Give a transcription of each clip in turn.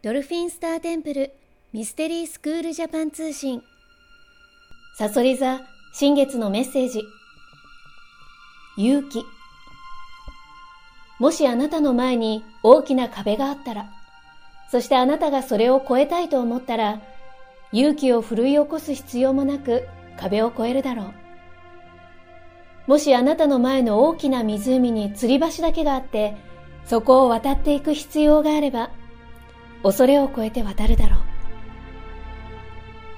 ドルフィンスターテンプルミステリースクールジャパン通信。サソリ座新月のメッセージ。勇気。もしあなたの前に大きな壁があったらそしてあなたがそれを越えたいと思ったら勇気を奮い起こす必要もなく壁を越えるだろう。もしあなたの前の大きな湖に吊り橋だけがあって、そこを渡っていく必要があれば、恐れを超えて渡るだろう。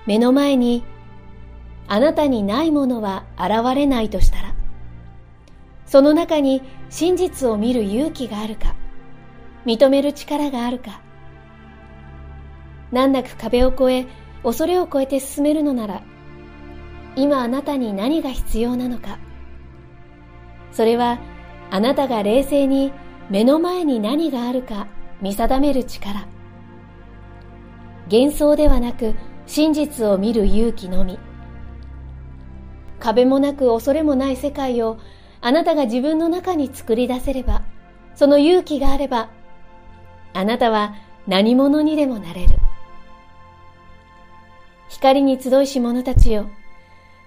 目の前に、あなたにないものは現れないとしたら、その中に真実を見る勇気があるか、認める力があるか、難なく壁を越え、恐れを超えて進めるのなら、今あなたに何が必要なのか、それはあなたが冷静に目の前に何があるか見定める力。幻想ではなく真実を見る勇気のみ。壁もなく恐れもない世界をあなたが自分の中に作り出せれば、その勇気があれば、あなたは何者にでもなれる。光に集いし者たちよ。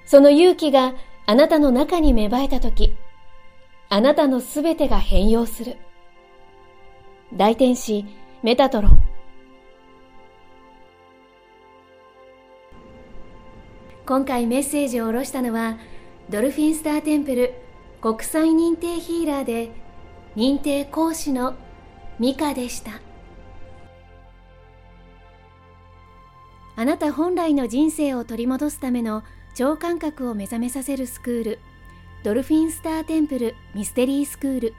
その勇気があなたの中に芽生えたとき、あなたのすべてが変容する。大天使メタトロン今回メッセージを下ろしたのはドルフィンスターテンプル国際認定ヒーラーで認定講師のミカでした。あなた本来の人生を取り戻すための超感覚を目覚めさせるスクールドルフィンスターテンプルミステリースクール。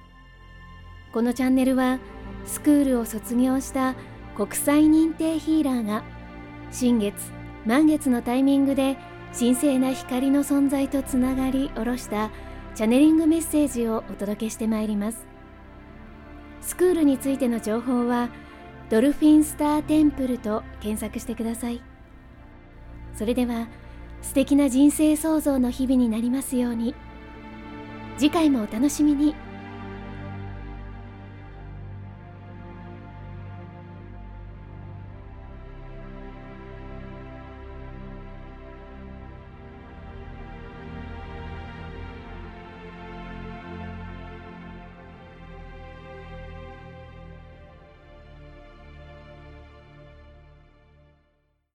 このチャンネルはスクールを卒業した国際認定ヒーラーが新月満月のタイミングで神聖な光の存在とつながり下ろしたチャネリングメッセージをお届けしてまいりますスクールについての情報はドルフィンスターテンプルと検索してくださいそれでは素敵な人生創造の日々になりますように。次回もお楽しみに。